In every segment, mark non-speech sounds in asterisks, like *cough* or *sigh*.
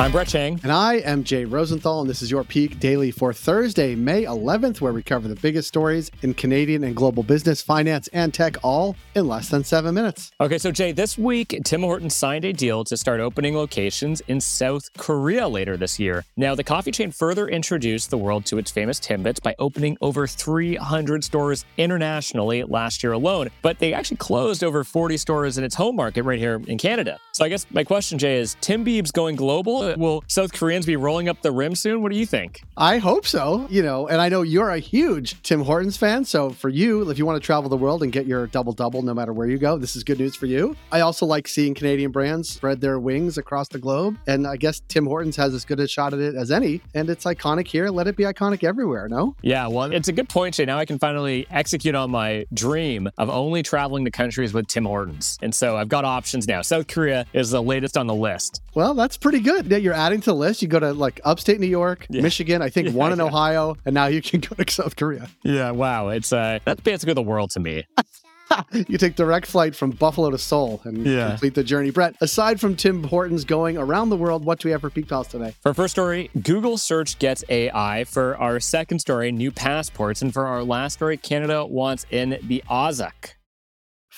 I'm Brett Chang. And I am Jay Rosenthal, and this is your Peak Daily for Thursday, May 11th, where we cover the biggest stories in Canadian and global business, finance, and tech, all in less than seven minutes. Okay, so Jay, this week, Tim Hortons signed a deal to start opening locations in South Korea later this year. Now, the coffee chain further introduced the world to its famous Timbits by opening over 300 stores internationally last year alone, but they actually closed over 40 stores in its home market right here in Canada. So I guess my question, Jay, is Timbits going global? Will South Koreans be rolling up the rim soon? What do you think? I hope so. You know, and I know you're a huge Tim Hortons fan. So for you, if you want to travel the world and get your double double no matter where you go, this is good news for you. I also like seeing Canadian brands spread their wings across the globe. And I guess Tim Hortons has as good a shot at it as any. And it's iconic here. Let it be iconic everywhere, no? Yeah, well, it's a good point, Jay. Now I can finally execute on my dream of only traveling to countries with Tim Hortons. And so I've got options now. South Korea is the latest on the list. Well, that's pretty good. Yeah, you're adding to the list. You go to like upstate New York, yeah. Michigan, I think *laughs* yeah, one in yeah. Ohio, and now you can go to South Korea. Yeah, wow. It's uh that's basically the world to me. *laughs* you take direct flight from Buffalo to Seoul and yeah. complete the journey. Brett, aside from Tim Hortons going around the world, what do we have for Peak Pals today? For first story, Google search gets AI. For our second story, new passports. And for our last story, Canada wants in the AUKUS.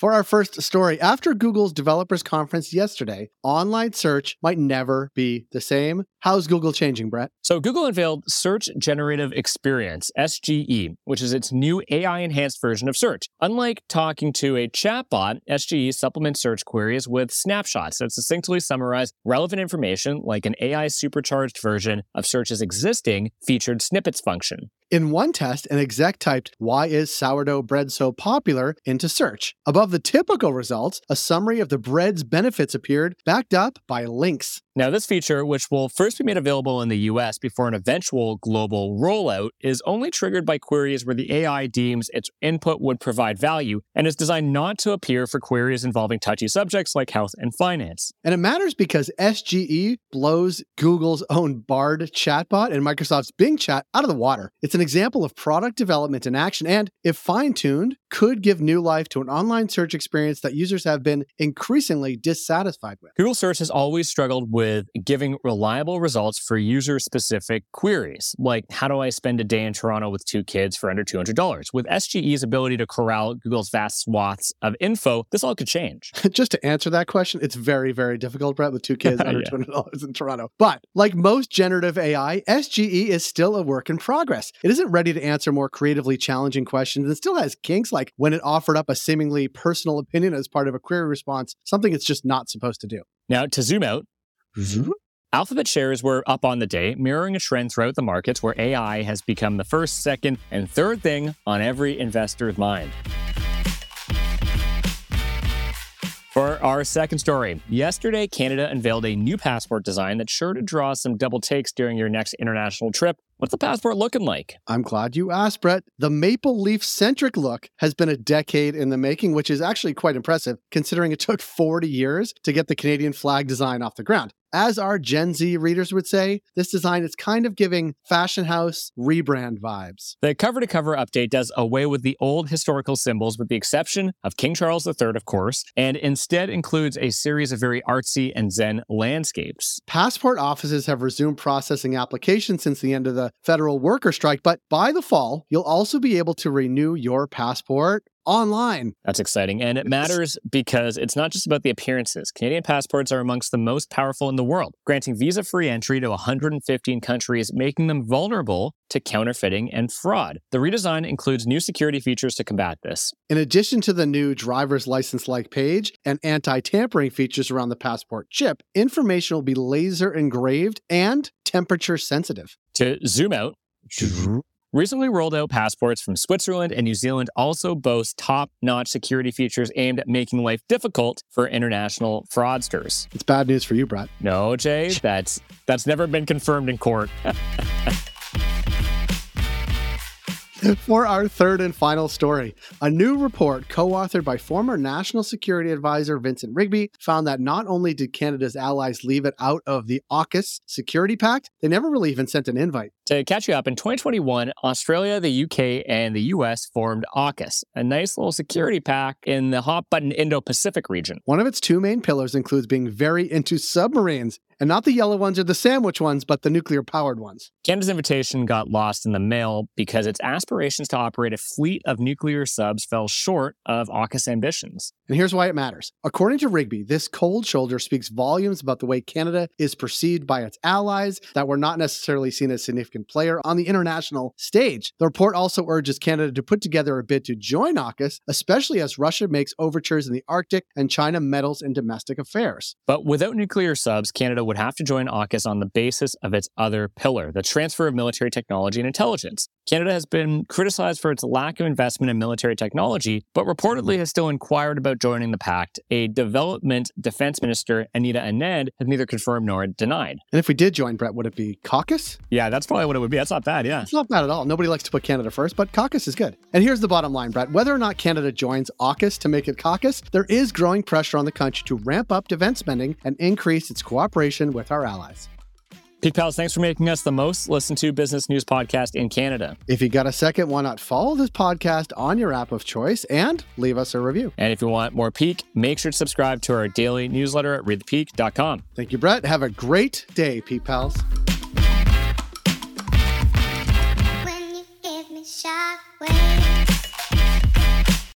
For our first story, after Google's developers conference yesterday, online search might never be the same. How's Google changing, Brett? So, Google unveiled Search Generative Experience, SGE, which is its new AI enhanced version of search. Unlike talking to a chatbot, SGE supplements search queries with snapshots that succinctly summarize relevant information like an AI supercharged version of Search's existing featured snippets function. In one test, an exec typed, Why is sourdough bread so popular? into search. Above the typical results, a summary of the bread's benefits appeared, backed up by links. Now, this feature, which will first be made available in the US before an eventual global rollout, is only triggered by queries where the AI deems its input would provide value and is designed not to appear for queries involving touchy subjects like health and finance. And it matters because SGE blows Google's own Bard chatbot and Microsoft's Bing chat out of the water. It's an example of product development in action and, if fine tuned, could give new life to an online search experience that users have been increasingly dissatisfied with. Google Search has always struggled with with giving reliable results for user specific queries, like how do I spend a day in Toronto with two kids for under $200? With SGE's ability to corral Google's vast swaths of info, this all could change. *laughs* Just to answer that question, it's very, very difficult, Brett, with two kids *laughs* under yeah. $200 in Toronto. But like most generative AI, SGE is still a work in progress. It isn't ready to answer more creatively challenging questions and still has kinks like when it offered up a seemingly personal opinion as part of a query response, something it's just not supposed to do. Now, to zoom out. Alphabet shares were up on the day, mirroring a trend throughout the markets where AI has become the first, second, and third thing on every investor's mind. For our second story, yesterday Canada unveiled a new passport design that's sure to draw some double takes during your next international trip. What's the passport looking like? I'm glad you asked, Brett. The maple leaf centric look has been a decade in the making, which is actually quite impressive considering it took 40 years to get the Canadian flag design off the ground. As our Gen Z readers would say, this design is kind of giving fashion house rebrand vibes. The cover to cover update does away with the old historical symbols, with the exception of King Charles III, of course, and instead includes a series of very artsy and zen landscapes. Passport offices have resumed processing applications since the end of the federal worker strike, but by the fall, you'll also be able to renew your passport online. That's exciting. And it matters because it's not just about the appearances. Canadian passports are amongst the most powerful in the world, granting visa free entry to 115 countries, making them vulnerable to counterfeiting and fraud. The redesign includes new security features to combat this. In addition to the new driver's license like page and anti tampering features around the passport chip, information will be laser engraved and temperature sensitive. To zoom out, Recently rolled out passports from Switzerland and New Zealand also boast top notch security features aimed at making life difficult for international fraudsters. It's bad news for you, Brett. No, Jay, *laughs* that's, that's never been confirmed in court. *laughs* For our third and final story, a new report co authored by former National Security Advisor Vincent Rigby found that not only did Canada's allies leave it out of the AUKUS Security Pact, they never really even sent an invite. To catch you up, in 2021, Australia, the UK, and the US formed AUKUS, a nice little security pack in the hot button Indo Pacific region. One of its two main pillars includes being very into submarines. And not the yellow ones or the sandwich ones, but the nuclear powered ones. Canada's invitation got lost in the mail because its aspirations to operate a fleet of nuclear subs fell short of AUKUS ambitions. And here's why it matters. According to Rigby, this cold shoulder speaks volumes about the way Canada is perceived by its allies, that we're not necessarily seen as a significant player on the international stage. The report also urges Canada to put together a bid to join AUKUS, especially as Russia makes overtures in the Arctic and China meddles in domestic affairs. But without nuclear subs, Canada would have to join AUKUS on the basis of its other pillar, the transfer of military technology and intelligence. Canada has been criticized for its lack of investment in military technology, but reportedly has still inquired about joining the pact. A development defense minister, Anita Anand, has neither confirmed nor denied. And if we did join, Brett, would it be caucus? Yeah, that's probably what it would be. That's not bad, yeah. It's not bad at all. Nobody likes to put Canada first, but caucus is good. And here's the bottom line, Brett. Whether or not Canada joins AUKUS to make it caucus, there is growing pressure on the country to ramp up defense spending and increase its cooperation with our allies. Peak Pals, thanks for making us the most listened to business news podcast in Canada. If you got a second, why not follow this podcast on your app of choice and leave us a review? And if you want more Peak, make sure to subscribe to our daily newsletter at readthepeak.com. Thank you, Brett. Have a great day, Peak Pals.